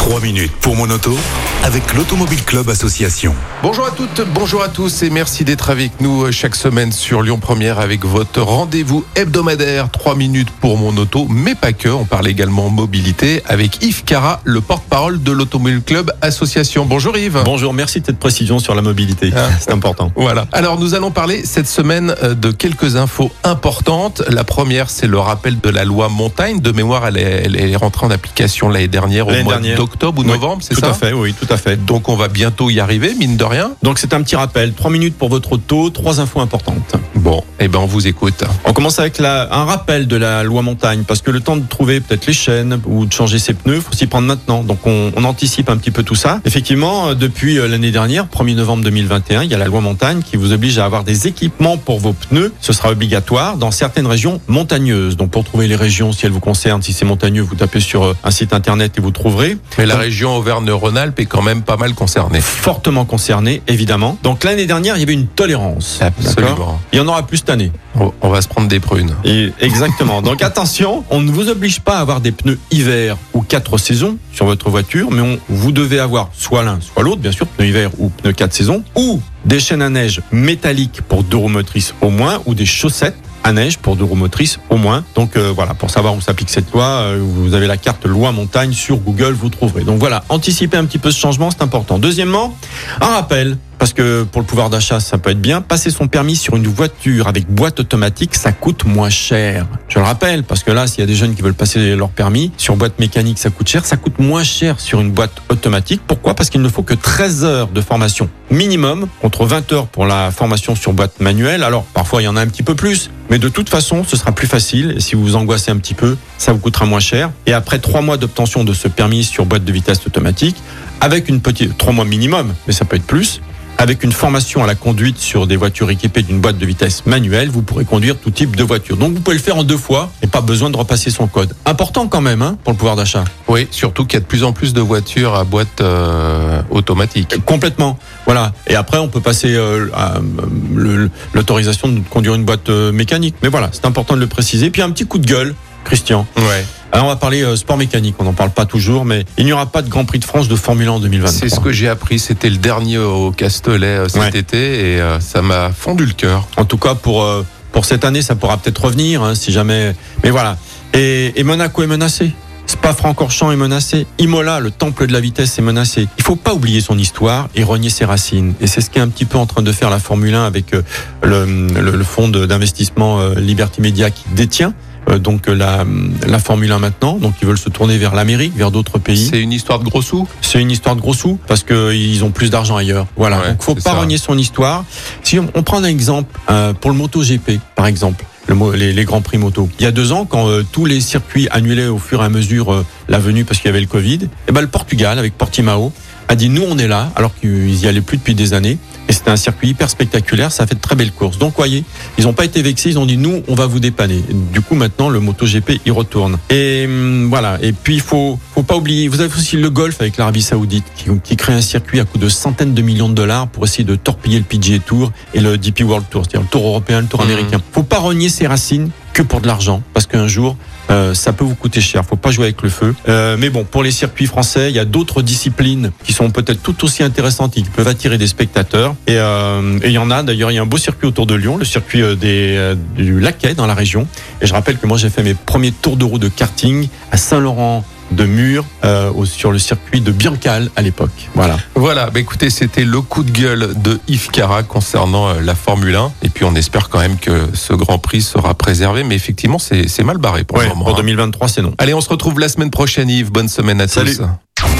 3 minutes pour mon auto avec l'Automobile Club Association. Bonjour à toutes, bonjour à tous et merci d'être avec nous euh, chaque semaine sur Lyon Première avec votre rendez-vous hebdomadaire 3 minutes pour mon auto, mais pas que. On parle également mobilité avec Yves Cara, le porte-parole de l'Automobile Club Association. Bonjour Yves. Bonjour, merci de cette précision sur la mobilité. Ah. C'est important. Voilà. Alors nous allons parler cette semaine euh, de quelques infos importantes. La première, c'est le rappel de la loi montagne. De mémoire, elle est, elle est rentrée en application l'année dernière au L'année mois dernière. D'octobre ou Oui, novembre, c'est Tout ça à fait, oui, tout à fait. Donc on va bientôt y arriver, mine de rien. Donc c'est un petit rappel. Trois minutes pour votre auto, trois infos importantes. Bon, eh ben on vous écoute. On commence avec la, un rappel de la loi montagne, parce que le temps de trouver peut-être les chaînes ou de changer ses pneus, faut s'y prendre maintenant. Donc on, on anticipe un petit peu tout ça. Effectivement, euh, depuis euh, l'année dernière, 1er novembre 2021, il y a la loi montagne qui vous oblige à avoir des équipements pour vos pneus. Ce sera obligatoire dans certaines régions montagneuses. Donc pour trouver les régions, si elles vous concernent, si c'est montagneux, vous tapez sur euh, un site internet et vous trouverez. Mais la Donc, région Auvergne-Rhône-Alpes est quand même pas mal concernée. fortement concerné, évidemment. Donc l'année dernière, il y avait une tolérance. Absolument. Il y en aura plus cette année. On on va se prendre des prunes. Et exactement. Donc attention, on ne vous oblige pas à avoir des pneus hiver ou quatre saisons sur votre voiture, mais on, vous devez avoir soit l'un, soit l'autre, bien sûr, pneus hiver ou pneus quatre saisons, ou des chaînes à neige métalliques pour deux roues motrices au moins, ou des chaussettes à neige pour deux roues motrices au moins. Donc euh, voilà, pour savoir où s'applique cette loi, euh, vous avez la carte loi montagne sur Google, vous trouverez. Donc voilà, anticiper un petit peu ce changement, c'est important. Deuxièmement, un rappel, parce que pour le pouvoir d'achat, ça peut être bien, passer son permis sur une voiture avec boîte automatique, ça coûte moins cher. Je le rappelle, parce que là, s'il y a des jeunes qui veulent passer leur permis, sur boîte mécanique, ça coûte cher, ça coûte moins cher sur une boîte automatique. Pourquoi? Parce qu'il ne faut que 13 heures de formation minimum, contre 20 heures pour la formation sur boîte manuelle. Alors, parfois, il y en a un petit peu plus, mais de toute façon, ce sera plus facile. Et si vous vous angoissez un petit peu, ça vous coûtera moins cher. Et après trois mois d'obtention de ce permis sur boîte de vitesse automatique, avec une petite, trois mois minimum, mais ça peut être plus, avec une formation à la conduite sur des voitures équipées d'une boîte de vitesse manuelle, vous pourrez conduire tout type de voiture. Donc vous pouvez le faire en deux fois et pas besoin de repasser son code. Important quand même hein, pour le pouvoir d'achat. Oui, surtout qu'il y a de plus en plus de voitures à boîte euh, automatique. Complètement. Voilà. Et après, on peut passer euh, à euh, l'autorisation de conduire une boîte euh, mécanique. Mais voilà, c'est important de le préciser. Puis un petit coup de gueule, Christian. Ouais. Alors on va parler euh, sport mécanique. On n'en parle pas toujours, mais il n'y aura pas de Grand Prix de France de Formule 1 en 2023. C'est ce que j'ai appris. C'était le dernier au Castellet euh, cet Ouais. été et euh, ça m'a fondu le cœur. En tout cas, pour euh, pour cette année, ça pourra peut-être revenir, hein, si jamais. Mais voilà. Et, et Monaco est menacé. Spa-Francorchamps est menacé. Imola, le temple de la vitesse, est menacé. Il faut pas oublier son histoire et renier ses racines. Et c'est ce qu'est un petit peu en train de faire la Formule 1 avec euh, le, le, le fonds d'investissement Liberty Media qui détient donc euh, la, la Formule 1 maintenant. Donc ils veulent se tourner vers l'Amérique, vers d'autres pays. C'est une histoire de gros sous? C'est une histoire de gros sous parce que ils ont plus d'argent ailleurs. Voilà. Ouais, Donc faut pas renier son histoire. Si on, on prend un exemple euh, pour le MotoGP, par exemple. Le, les, les grands prix moto. Il y a deux ans, quand euh, tous les circuits annulaient au fur et à mesure euh, la venue parce qu'il y avait le Covid, et ben le Portugal avec Portimao a dit nous on est là alors qu'ils y allaient plus depuis des années et c'était un circuit hyper spectaculaire, ça a fait de très belles courses. Donc voyez, ils n'ont pas été vexés, ils ont dit nous on va vous dépanner. Du coup maintenant le MotoGP y retourne. Et hum, voilà. Et puis il faut faut pas oublier, vous avez aussi le golf avec l'Arabie Saoudite qui, qui crée un circuit à coût de centaines de millions de dollars pour essayer de torpiller le PGA Tour et le DP World Tour, c'est-à-dire le Tour européen, le Tour Mhm. américain. Faut pas renier ses racines que pour de l'argent parce qu'un jour euh, ça peut vous coûter cher. Faut pas jouer avec le feu. Euh, mais bon, pour les circuits français, il y a d'autres disciplines qui sont peut-être tout aussi intéressantes et qui peuvent attirer des spectateurs. Et euh, il y en a d'ailleurs. Il y a un beau circuit autour de Lyon, le circuit des du Laquais dans la région. Et je rappelle que moi j'ai fait mes premiers tours de roue de karting à Saint-Laurent de Mur euh, sur le circuit de Biancal à l'époque. Voilà. Voilà, bah écoutez, c'était le coup de gueule de Yves Cara concernant euh, la Formule 1. Et puis on espère quand même que ce Grand Prix sera préservé. Mais effectivement, c'est mal barré pour Ouais, le moment. pour hein. 2023, c'est non. Allez, on se retrouve la semaine prochaine, Yves. Bonne semaine à Salut. tous.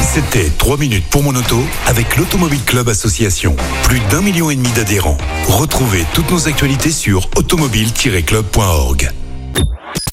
C'était 3 minutes pour mon auto avec l'Automobile Club Association. Plus d'un million et demi d'adhérents. Retrouvez toutes nos actualités sur automobile-club.org.